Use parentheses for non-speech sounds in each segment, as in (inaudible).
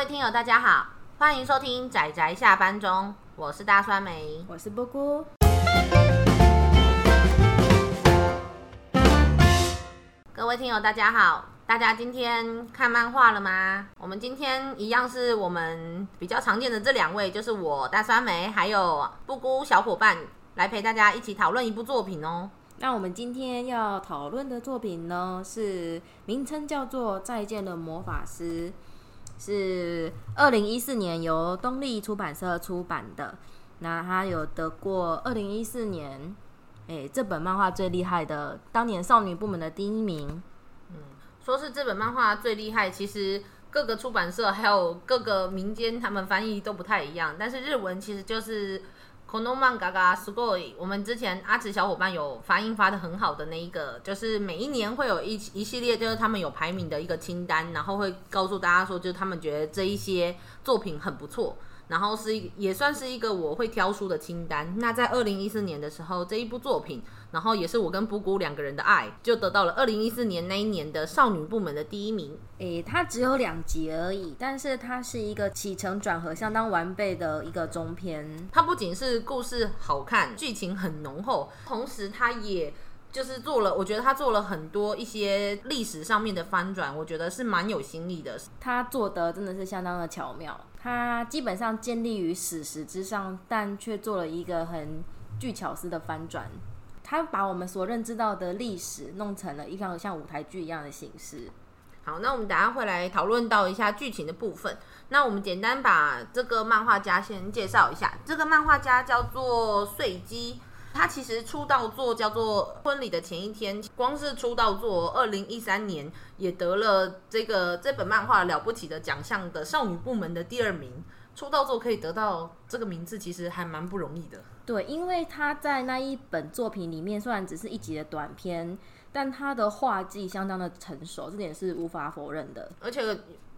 位听友大家好，欢迎收听仔仔下班中，我是大酸梅，我是布姑。各位听友大家好，大家今天看漫画了吗？我们今天一样是我们比较常见的这两位，就是我大酸梅还有布姑小伙伴来陪大家一起讨论一部作品哦。那我们今天要讨论的作品呢，是名称叫做《再见的魔法师》。是二零一四年由东立出版社出版的，那他有得过二零一四年，哎，这本漫画最厉害的当年少女部门的第一名。嗯，说是这本漫画最厉害，其实各个出版社还有各个民间他们翻译都不太一样，但是日文其实就是。この漫画がすごい，我们之前阿慈小伙伴有发音发得很好的那一个，就是每一年会有一一系列，就是他们有排名的一个清单，然后会告诉大家说，就是他们觉得这一些作品很不错。 然后是一也算是一个我会挑书的清单。那在二零一四年的时候，这一部作品，然后也是我跟布谷两个人的爱，就得到了二零一四年那一年的少女部门的第一名。诶，它只有两集而已，但是它是一个起承转合相当完备的一个中篇。它不仅是故事好看，剧情很浓厚，同时它也就是做了，我觉得他做了很多一些历史上面的翻转，我觉得是蛮有心力的。他做的真的是相当的巧妙。他基本上建立于史实之上，但却做了一个很具巧思的翻转。他把我们所认知到的历史弄成了一个像舞台剧一样的形式。好，那我们等下会来讨论到一下剧情的部分。那我们简单把这个漫画家先介绍一下。这个漫画家叫做穗姬。他其实出道作叫做《婚礼的前一天》，光是出道作，二零一三年也得了这个这本漫画了不起的奖项的少女部门的第二名。出道作可以得到这个名字，其实还蛮不容易的。对，因为他在那一本作品里面，虽然只是一集的短片，但他的画技相当的成熟，这点是无法否认的。而且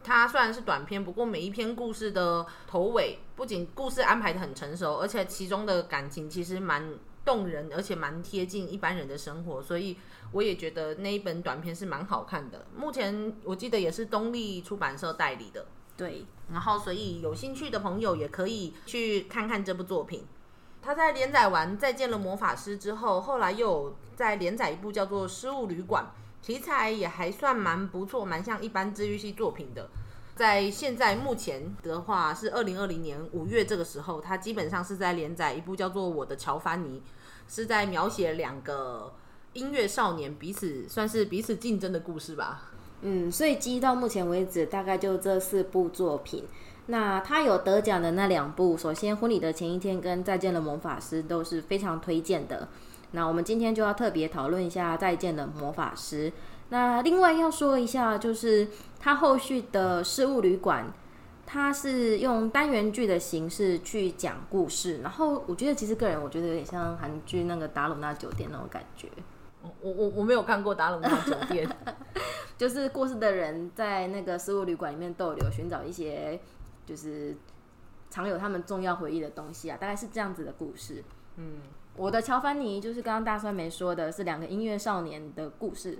他虽然是短片，不过每一篇故事的头尾，不仅故事安排的很成熟，而且其中的感情其实蛮。动人，而且蛮贴近一般人的生活，所以我也觉得那一本短片是蛮好看的。目前我记得也是东立出版社代理的，对。然后，所以有兴趣的朋友也可以去看看这部作品。他在连载完《再见了魔法师》之后，后来又有在连载一部叫做《失物旅馆》，题材也还算蛮不错，蛮像一般治愈系作品的。在现在目前的话是二零二零年五月这个时候，他基本上是在连载一部叫做《我的乔凡尼》，是在描写两个音乐少年彼此算是彼此竞争的故事吧。嗯，所以基到目前为止大概就这四部作品。那他有得奖的那两部，首先《婚礼的前一天》跟《再见了魔法师》都是非常推荐的。那我们今天就要特别讨论一下《再见了魔法师》。那另外要说一下，就是他后续的《事物旅馆》，他是用单元剧的形式去讲故事。然后我觉得，其实个人我觉得有点像韩剧那个《达鲁纳酒店》那种感觉。我我我没有看过《达鲁纳酒店》，就是过世的人在那个事物旅馆里面逗留，寻找一些就是藏有他们重要回忆的东西啊，大概是这样子的故事。嗯，我的乔凡尼就是刚刚大酸梅说的是两个音乐少年的故事。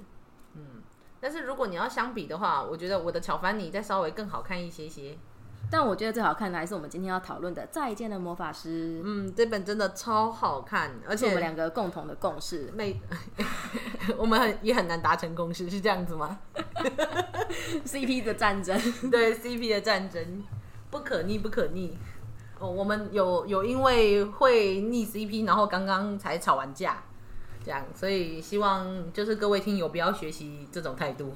嗯，但是如果你要相比的话，我觉得我的乔凡尼再稍微更好看一些些。但我觉得最好看的还是我们今天要讨论的《再见的魔法师》。嗯，这本真的超好看，而且我们两个共同的共识，每 (laughs) 我们很也很难达成共识，是这样子吗？(laughs) CP 的战争，(laughs) 对 CP 的战争，不可逆，不可逆。哦，我们有有因为会逆 CP，然后刚刚才吵完架。这样，所以希望就是各位听友不要学习这种态度。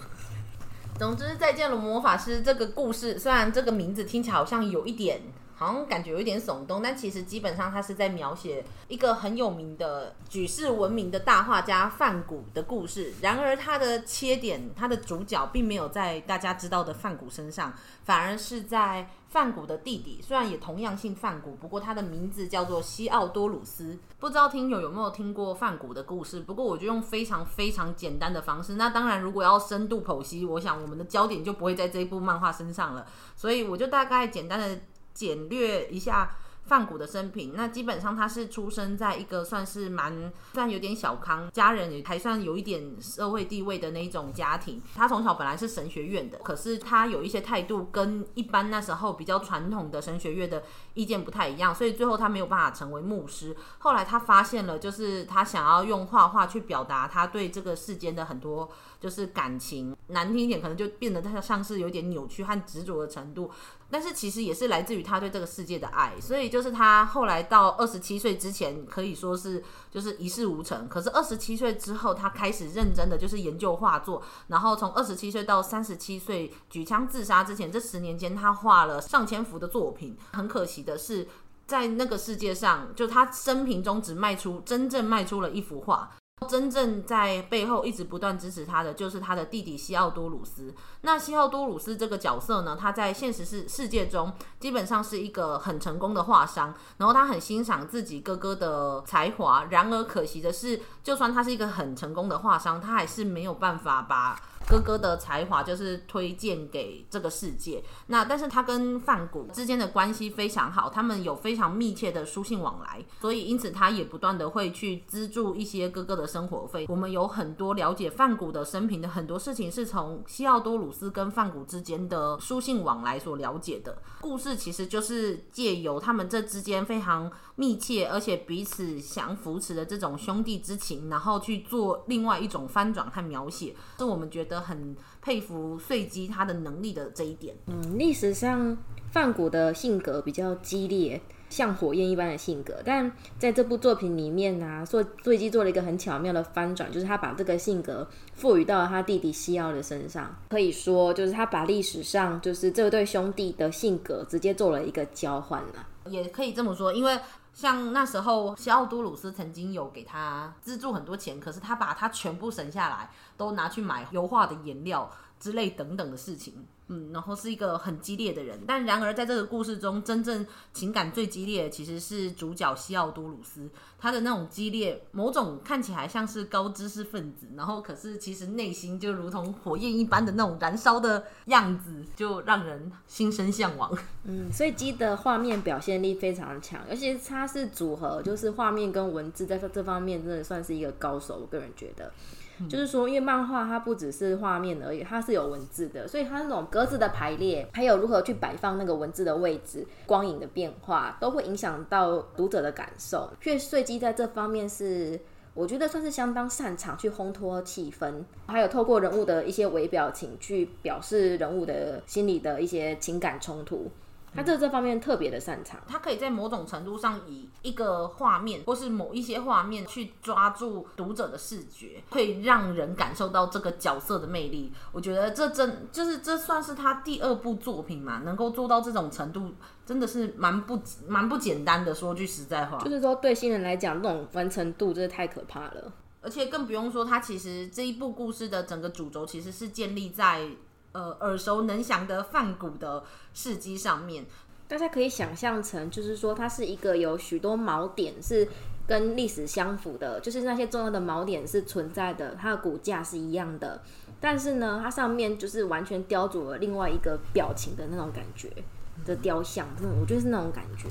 总之，再见了魔法师这个故事，虽然这个名字听起来好像有一点，好像感觉有一点耸动，但其实基本上它是在描写一个很有名的举世闻名的大画家范谷的故事。然而，他的切点，他的主角并没有在大家知道的范谷身上，反而是在。范谷的弟弟虽然也同样姓范谷，不过他的名字叫做西奥多鲁斯。不知道听友有没有听过范谷的故事？不过我就用非常非常简单的方式。那当然，如果要深度剖析，我想我们的焦点就不会在这一部漫画身上了。所以我就大概简单的简略一下梵谷的生平，那基本上他是出生在一个算是蛮算有点小康，家人也还算有一点社会地位的那种家庭。他从小本来是神学院的，可是他有一些态度跟一般那时候比较传统的神学院的意见不太一样，所以最后他没有办法成为牧师。后来他发现了，就是他想要用画画去表达他对这个世间的很多就是感情，难听一点可能就变得他像是有点扭曲和执着的程度。但是其实也是来自于他对这个世界的爱，所以就是他后来到二十七岁之前可以说是就是一事无成，可是二十七岁之后他开始认真的就是研究画作，然后从二十七岁到三十七岁举枪自杀之前这十年间，他画了上千幅的作品。很可惜的是，在那个世界上，就他生平中只卖出真正卖出了一幅画。真正在背后一直不断支持他的，就是他的弟弟西奥多鲁斯。那西奥多鲁斯这个角色呢，他在现实世世界中基本上是一个很成功的画商，然后他很欣赏自己哥哥的才华。然而可惜的是，就算他是一个很成功的画商，他还是没有办法把。哥哥的才华就是推荐给这个世界。那但是他跟范谷之间的关系非常好，他们有非常密切的书信往来，所以因此他也不断的会去资助一些哥哥的生活费。我们有很多了解范谷的生平的很多事情，是从西奥多鲁斯跟范谷之间的书信往来所了解的。故事其实就是借由他们这之间非常密切而且彼此相扶持的这种兄弟之情，然后去做另外一种翻转和描写，是我们觉得。很佩服穗姬他的能力的这一点。嗯，历史上范谷的性格比较激烈，像火焰一般的性格，但在这部作品里面呢、啊，穗穗基做了一个很巧妙的翻转，就是他把这个性格赋予到了他弟弟西奥的身上。可以说，就是他把历史上就是这对兄弟的性格直接做了一个交换了。也可以这么说，因为。像那时候，西奥多鲁斯曾经有给他资助很多钱，可是他把他全部省下来，都拿去买油画的颜料之类等等的事情。嗯，然后是一个很激烈的人，但然而在这个故事中，真正情感最激烈的其实是主角西奥多鲁斯。他的那种激烈，某种看起来像是高知识分子，然后可是其实内心就如同火焰一般的那种燃烧的样子，就让人心生向往。(laughs) (laughs) 嗯，所以基的画面表现力非常强，尤其是他是组合，就是画面跟文字在这方面真的算是一个高手。我个人觉得。就是说，因为漫画它不只是画面而已，它是有文字的，所以它那种格子的排列，还有如何去摆放那个文字的位置、光影的变化，都会影响到读者的感受。所以穗基在这方面是，我觉得算是相当擅长去烘托气氛，还有透过人物的一些微表情去表示人物的心理的一些情感冲突。他在这方面特别的擅长，他可以在某种程度上以一个画面或是某一些画面去抓住读者的视觉，会让人感受到这个角色的魅力。我觉得这真就是这算是他第二部作品嘛，能够做到这种程度，真的是蛮不蛮不简单的。说句实在话，就是说对新人来讲，这种完成度真的太可怕了。而且更不用说，他其实这一部故事的整个主轴其实是建立在。呃，耳熟能详的梵谷的事迹上面，大家可以想象成，就是说它是一个有许多锚点是跟历史相符的，就是那些重要的锚点是存在的，它的骨架是一样的，但是呢，它上面就是完全雕琢了另外一个表情的那种感觉的雕像，真的，我觉得是那种感觉。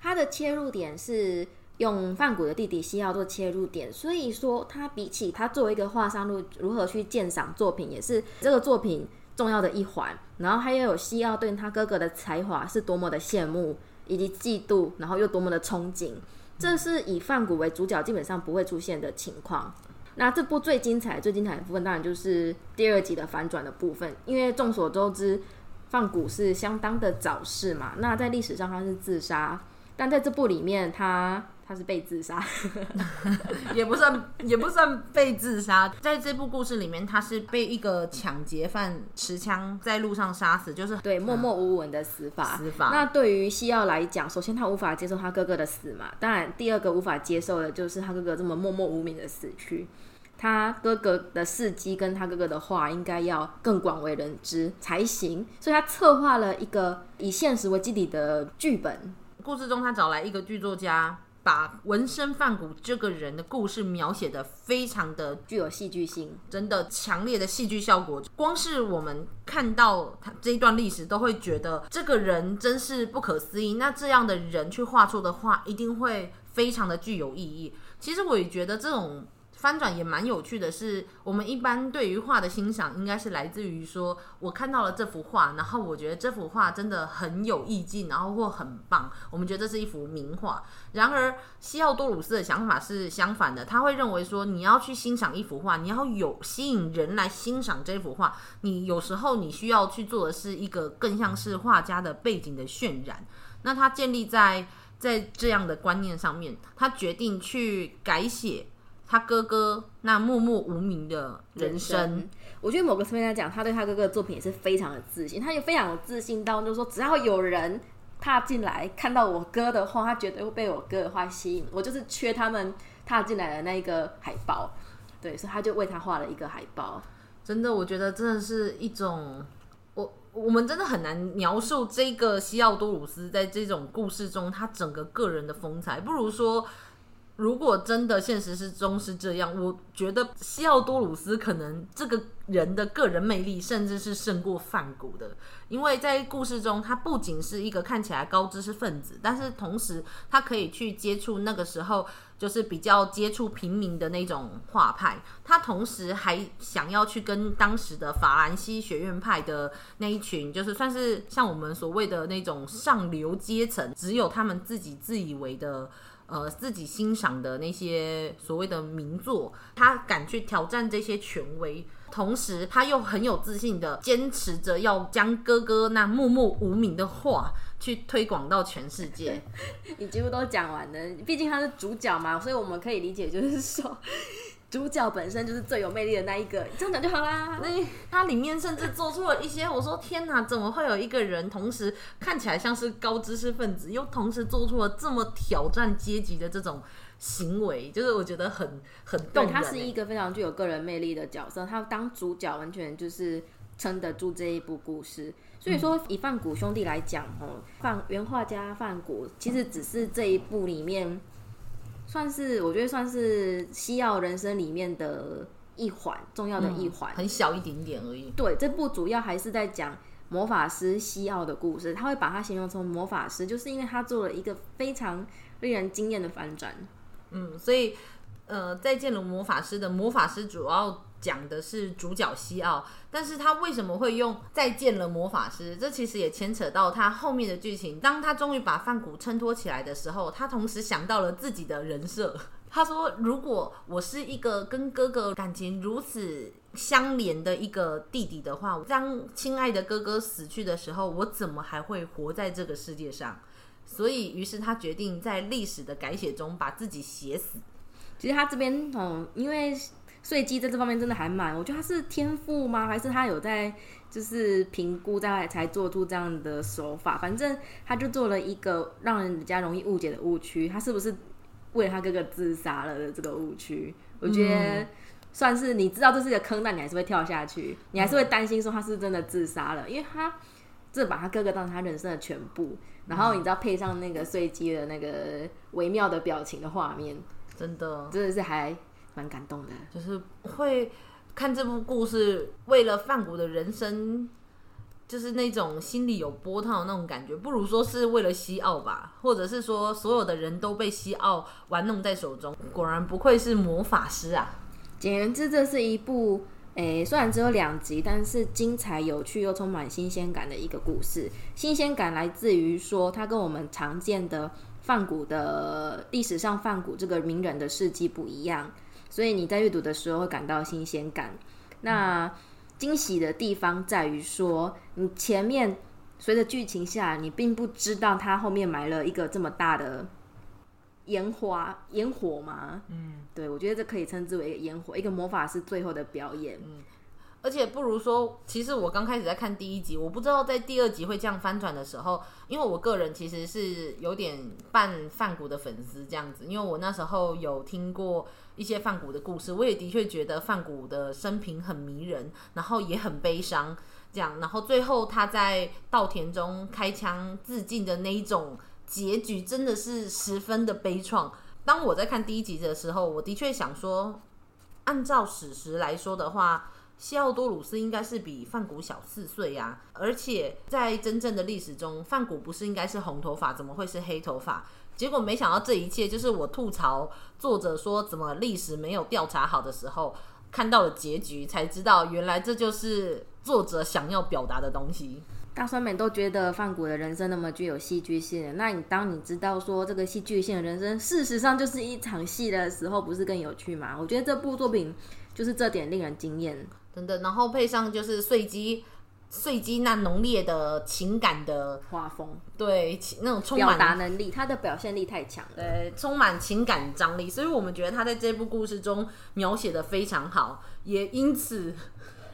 它的切入点是用梵谷的弟弟西奥做切入点，所以说他比起他作为一个画商，如如何去鉴赏作品，也是这个作品重要的一环。然后还有西奥对他哥哥的才华是多么的羡慕以及嫉妒，然后又多么的憧憬。这是以范谷为主角基本上不会出现的情况。那这部最精彩、最精彩的部分，当然就是第二集的反转的部分。因为众所周知，范谷是相当的早逝嘛。那在历史上他是自杀，但在这部里面他。他是被自杀，(laughs) 也不算，也不算被自杀。在这部故事里面，他是被一个抢劫犯持枪在路上杀死，就是对默默无闻的死法。死法。那对于西奥来讲，首先他无法接受他哥哥的死嘛，当然第二个无法接受的就是他哥哥这么默默无名的死去。他哥哥的事迹跟他哥哥的话应该要更广为人知才行，所以他策划了一个以现实为基底的剧本。故事中，他找来一个剧作家。把纹身范谷这个人的故事描写的非常的具有戏剧性，真的强烈的戏剧效果。光是我们看到他这一段历史，都会觉得这个人真是不可思议。那这样的人去画出的画，一定会非常的具有意义。其实我也觉得这种。翻转也蛮有趣的是，我们一般对于画的欣赏，应该是来自于说，我看到了这幅画，然后我觉得这幅画真的很有意境，然后或很棒，我们觉得这是一幅名画。然而，西奥多鲁斯的想法是相反的，他会认为说，你要去欣赏一幅画，你要有吸引人来欣赏这幅画，你有时候你需要去做的是一个更像是画家的背景的渲染。那他建立在在这样的观念上面，他决定去改写。他哥哥那默默无名的人生，人生，我觉得某个层面来讲，他对他哥哥的作品也是非常的自信。他也非常有自信到，就是说，只要有人踏进来看到我哥的话，他绝对会被我哥的话吸引。我就是缺他们踏进来的那一个海报，对，所以他就为他画了一个海报。真的，我觉得真的是一种，我我们真的很难描述这个西奥多鲁斯在这种故事中他整个个人的风采，不如说。如果真的现实之中是这样，我觉得西奥多鲁斯可能这个人的个人魅力甚至是胜过梵谷的，因为在故事中，他不仅是一个看起来高知识分子，但是同时他可以去接触那个时候就是比较接触平民的那种画派，他同时还想要去跟当时的法兰西学院派的那一群，就是算是像我们所谓的那种上流阶层，只有他们自己自以为的。呃，自己欣赏的那些所谓的名作，他敢去挑战这些权威，同时他又很有自信的坚持着要将哥哥那默默无名的话去推广到全世界。(laughs) 你几乎都讲完了，毕竟他是主角嘛，所以我们可以理解，就是说。主角本身就是最有魅力的那一个，这样讲就好啦。那它里面甚至做出了一些，我说天哪，怎么会有一个人同时看起来像是高知识分子，又同时做出了这么挑战阶级的这种行为？就是我觉得很很动人。对，他是一个非常具有个人魅力的角色，他当主角完全就是撑得住这一部故事。所以说，以范谷兄弟来讲，哦，范原画家范谷其实只是这一部里面。算是我觉得算是西奥人生里面的一环，重要的一环，嗯，很小一点点而已。对，这部主要还是在讲魔法师西奥的故事。他会把它形容成魔法师，就是因为他做了一个非常令人惊艳的反转。嗯，所以呃，再见了魔法师的魔法师主要。讲的是主角西奥，但是他为什么会用再见了魔法师？这其实也牵扯到他后面的剧情。当他终于把梵谷衬托起来的时候，他同时想到了自己的人设。(laughs) 他说：“如果我是一个跟哥哥感情如此相连的一个弟弟的话，当亲爱的哥哥死去的时候，我怎么还会活在这个世界上？”所以，于是他决定在历史的改写中把自己写死。其实他这边，嗯，因为。税基在这方面真的还蛮，我觉得他是天赋吗？还是他有在就是评估在才做出这样的手法？反正他就做了一个让人家容易误解的误区。他是不是为了他哥哥自杀了的这个误区？我觉得算是你知道这是一个坑，但你还是会跳下去，你还是会担心说他是真的自杀了，因为他这把他哥哥当成他人生的全部，然后你知道配上那个税基的那个微妙的表情的画面，真的真的是还。蛮感动的，就是会看这部故事，为了梵谷的人生，就是那种心里有波涛的那种感觉，不如说是为了西奥吧，或者是说所有的人都被西奥玩弄在手中。果然不愧是魔法师啊！简言之，这是一部诶、欸，虽然只有两集，但是精彩、有趣又充满新鲜感的一个故事。新鲜感来自于说，它跟我们常见的梵谷的历史上梵谷这个名人的事迹不一样。所以你在阅读的时候会感到新鲜感。那惊喜的地方在于说，你前面随着剧情下，你并不知道他后面埋了一个这么大的烟花、烟火吗？嗯，对，我觉得这可以称之为烟火，一个魔法师最后的表演。嗯。而且不如说，其实我刚开始在看第一集，我不知道在第二集会这样翻转的时候，因为我个人其实是有点半梵谷的粉丝这样子，因为我那时候有听过一些梵谷的故事，我也的确觉得梵谷的生平很迷人，然后也很悲伤，这样，然后最后他在稻田中开枪自尽的那一种结局真的是十分的悲怆。当我在看第一集的时候，我的确想说，按照史实来说的话，西奥多鲁斯应该是比范古小四岁呀。而且在真正的历史中，范古不是应该是红头发，怎么会是黑头发？结果没想到这一切就是我吐槽作者说怎么历史没有调查好的时候。看到了结局，才知道原来这就是作者想要表达的东西。大酸梅都觉得范古的人生那么具有戏剧性，那你当你知道说这个戏剧性的人生，事实上就是一场戏的时候，不是更有趣吗？我觉得这部作品就是这点令人惊艳，真的。然后配上就是碎机。碎机那浓烈的情感的画风，对，那种充满表达能力，他的表现力太强了，对，充满情感张力，所以我们觉得他在这部故事中描写的非常好，也因此。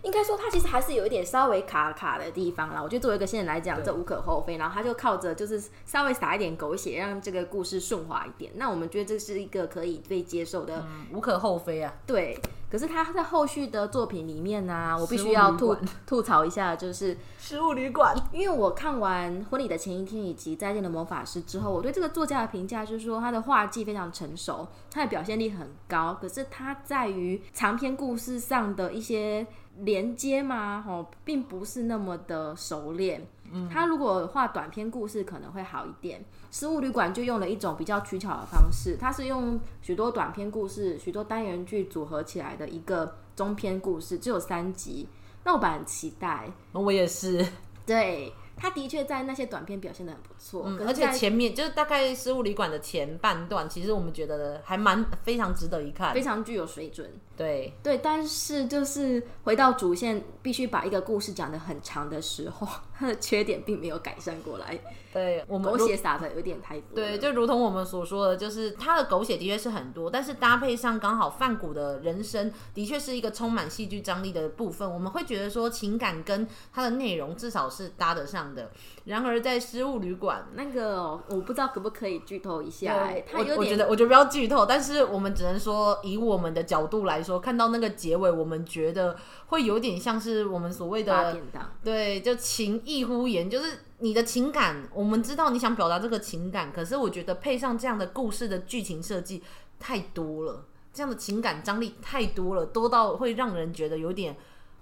应该说，他其实还是有一点稍微卡卡的地方啦。我觉得作为一个新人来讲，这无可厚非。然后他就靠着就是稍微撒一点狗血，让这个故事顺滑一点。那我们觉得这是一个可以被接受的，嗯、无可厚非啊。对。可是他在后续的作品里面呢、啊，我必须要吐 (laughs) 吐槽一下，就是 (laughs)《食物旅馆》。因为我看完《婚礼的前一天》以及《再见的魔法师》之后，我对这个作家的评价就是说，他的画技非常成熟，他的表现力很高。可是他在于长篇故事上的一些。连接嘛？哦，并不是那么的熟练。嗯，他如果画短篇故事可能会好一点。《失物旅馆》就用了一种比较取巧的方式，它是用许多短篇故事、许多单元剧组合起来的一个中篇故事，只有三集。那我本来很期待，我也是。对。他的确在那些短片表现的很不错，嗯，而且前面就是大概《失物旅馆》的前半段，其实我们觉得还蛮非常值得一看，非常具有水准。对对，但是就是回到主线，必须把一个故事讲得很长的时候，它的缺点并没有改善过来。(laughs) 对，我们狗血撒的有点太多。对，就如同我们所说的，就是他的狗血的确是很多，但是搭配上刚好范谷的人生，的确是一个充满戏剧张力的部分。我们会觉得说情感跟他的内容至少是搭得上的。然而在失物旅馆那个，我不知道可不可以剧透一下。欸，他有点，我觉得我觉得不要剧透，但是我们只能说以我们的角度来说，看到那个结尾，我们觉得会有点像是我们所谓的对，就情意呼延，就是。你的情感，我们知道你想表达这个情感，可是我觉得配上这样的故事的剧情设计太多了，这样的情感张力太多了，多到会让人觉得有点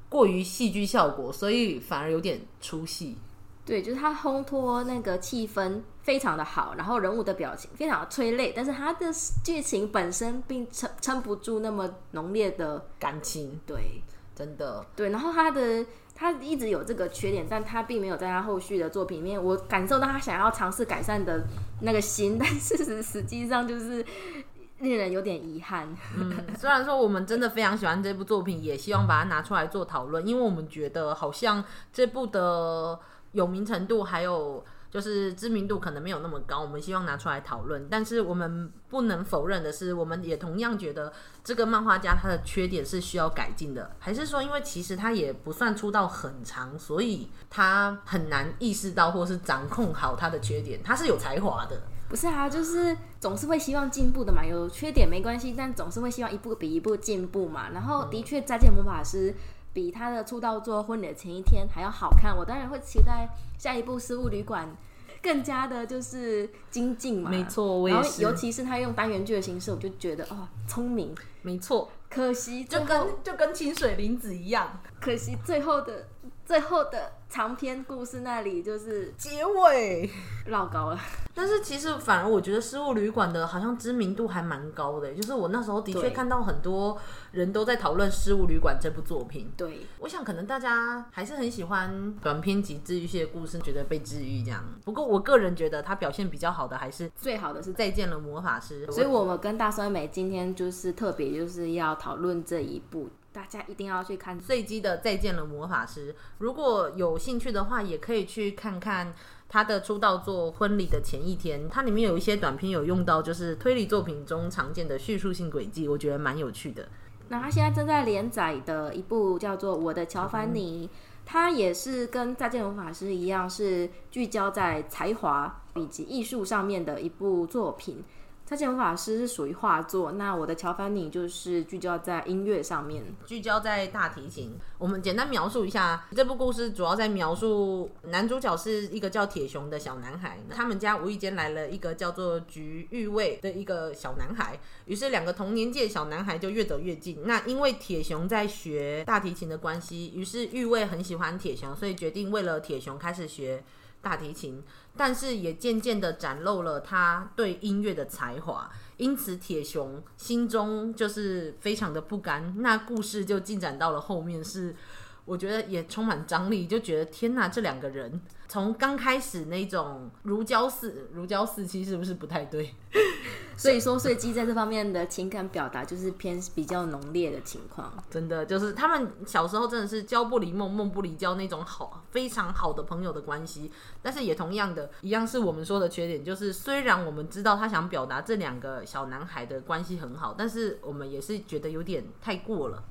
过于戏剧效果，所以反而有点出戏。对，就是他烘托那个气氛非常的好，然后人物的表情非常的催泪，但是他的剧情本身并撑撑不住那么浓烈的感情。对，真的。对，然后他的。他一直有这个缺点，但他并没有在他后续的作品里面，我感受到他想要尝试改善的那个心，(laughs) 但事实实际上就是令人有点遗憾。嗯，虽然说我们真的非常喜欢这部作品，也希望把它拿出来做讨论，因为我们觉得好像这部的有名程度还有。就是知名度可能没有那么高，我们希望拿出来讨论。但是我们不能否认的是，我们也同样觉得这个漫画家他的缺点是需要改进的。还是说，因为其实他也不算出道很长，所以他很难意识到或是掌控好他的缺点。他是有才华的，不是啊？就是总是会希望进步的嘛。有缺点没关系，但总是会希望一步比一步进步嘛。然后的确，再见魔法师。比他的出道作《婚礼的前一天》还要好看，我当然会期待下一部《失物旅馆》更加的就是精进嘛。没错，我也是。尤其是他用单元剧的形式，我就觉得哦，聪明。没错，可惜就跟就跟清水玲子一样，可惜最后的最后的长篇故事那里就是结尾绕高了。但是其实反而我觉得《失物旅馆》的好像知名度还蛮高的，就是我那时候的确看到很多人都在讨论《失物旅馆》这部作品。对，我想可能大家还是很喜欢短篇集治愈系的故事，觉得被治愈这样。不过我个人觉得他表现比较好的还是最好的是《再见了魔法师》，所以我们跟大酸梅今天就是特别就是要讨论这一部，大家一定要去看碎机的《再见了魔法师》。如果有兴趣的话，也可以去看看。他的出道作《婚礼的前一天》，它里面有一些短片有用到，就是推理作品中常见的叙述性轨迹，我觉得蛮有趣的。那他现在正在连载的一部叫做《我的乔凡尼》，它也是跟《再见魔法师》一样，是聚焦在才华以及艺术上面的一部作品。再见魔法师是属于画作，那我的乔凡尼就是聚焦在音乐上面，聚焦在大提琴。我们简单描述一下这部故事，主要在描述男主角是一个叫铁雄的小男孩，他们家无意间来了一个叫做菊玉卫的一个小男孩，于是两个同年纪的小男孩就越走越近。那因为铁雄在学大提琴的关系，于是玉卫很喜欢铁雄，所以决定为了铁雄开始学大提琴。但是也渐渐的展露了他对音乐的才华，因此铁雄心中就是非常的不甘。那故事就进展到了后面是，我觉得也充满张力，就觉得天哪，这两个人从刚开始那种如胶似如胶似漆，是不是不太对？所以说，穗基在这方面的情感表达就是偏比较浓烈的情况。真的，就是他们小时候真的是交不离梦，梦不离交那种好非常好的朋友的关系。但是也同样的，一样是我们说的缺点，就是虽然我们知道他想表达这两个小男孩的关系很好，但是我们也是觉得有点太过了。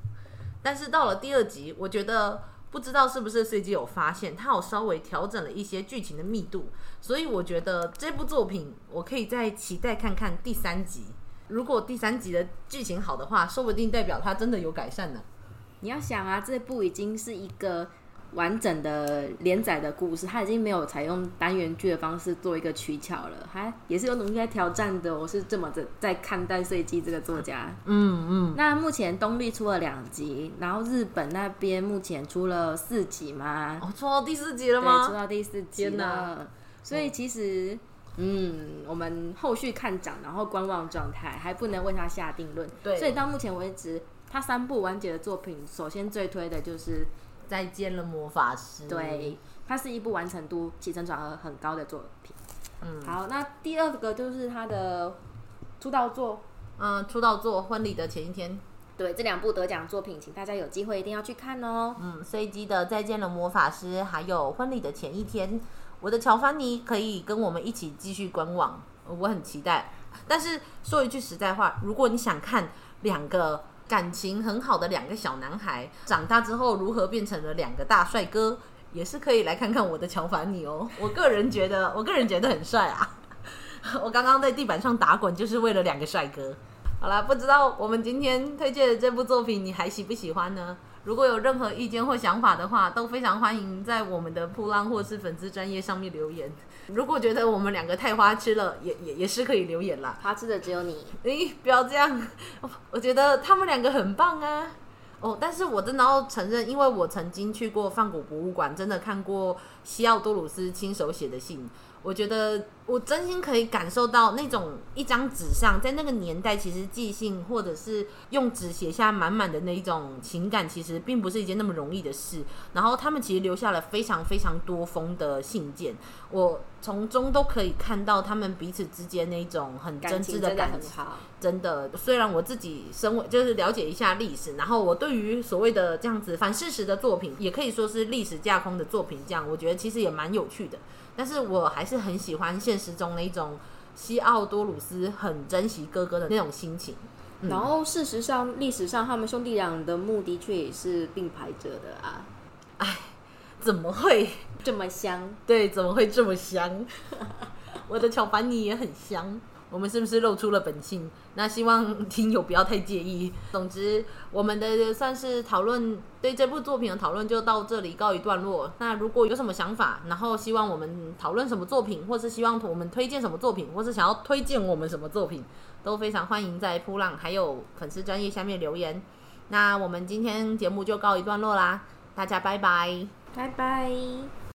但是到了第二集，我觉得。不知道是不是 CG 有发现，他有稍微调整了一些剧情的密度，所以我觉得这部作品我可以再期待看看第三集。如果第三集的剧情好的话，说不定代表他真的有改善呢。你要想啊，这部已经是一个。完整的连载的故事，他已经没有采用单元剧的方式做一个取巧了，还也是有努力在挑战的。我是这么的在看待穗基这个作家。嗯嗯。那目前东立出了两集，然后日本那边目前出了四集吗？哦，出到第四集了吗？对，出到第四集了。所以其实，嗯，我们后续看涨，然后观望状态，还不能为他下定论。对。所以到目前为止，他三部完结的作品，首先最推的就是。再见了，魔法师。对，它是一部完成度起承转合很高的作品。嗯，好，那第二个就是他的出道作，嗯，出道作《婚礼的前一天》。对，这两部得奖作品，请大家有机会一定要去看哦。嗯，随机的《再见了，魔法师》，还有《婚礼的前一天》，我的乔凡尼可以跟我们一起继续观望，我很期待。但是说一句实在话，如果你想看两个。感情很好的两个小男孩，长大之后如何变成了两个大帅哥，也是可以来看看我的乔凡尼哦。(laughs) 我个人觉得，我个人觉得很帅啊。(laughs) 我刚刚在地板上打滚，就是为了两个帅哥。好啦，不知道我们今天推荐的这部作品，你还喜不喜欢呢？如果有任何意见或想法的话，都非常欢迎在我们的铺浪或是粉丝专业上面留言。如果觉得我们两个太花痴了，也也也是可以留言啦。花痴的只有你。诶，不要这样，我觉得他们两个很棒啊。哦，但是我真的要承认，因为我曾经去过梵谷博物馆，真的看过西奥多鲁斯亲手写的信。我觉得我真心可以感受到那种一张纸上，在那个年代，其实寄信或者是用纸写下满满的那一种情感，其实并不是一件那么容易的事。然后他们其实留下了非常非常多封的信件，我从中都可以看到他们彼此之间那种很真挚的感情。真的。真的，虽然我自己身为就是了解一下历史，然后我对于所谓的这样子反事实的作品，也可以说是历史架空的作品，这样我觉得其实也蛮有趣的。但是我还是很喜欢现实中那一种西奥多鲁斯很珍惜哥哥的那种心情。嗯、然后事实上，历史上他们兄弟俩的墓的确也是并排着的啊。哎，怎么会这么香？对，怎么会这么香？(laughs) 我的乔凡尼也很香。我们是不是露出了本性？那希望听友不要太介意。总之，我们的算是讨论，对这部作品的讨论就到这里告一段落。那如果有什么想法，然后希望我们讨论什么作品，或是希望我们推荐什么作品，或是想要推荐我们什么作品，都非常欢迎在扑浪还有粉丝专业下面留言。那我们今天节目就告一段落啦，大家拜拜，拜拜。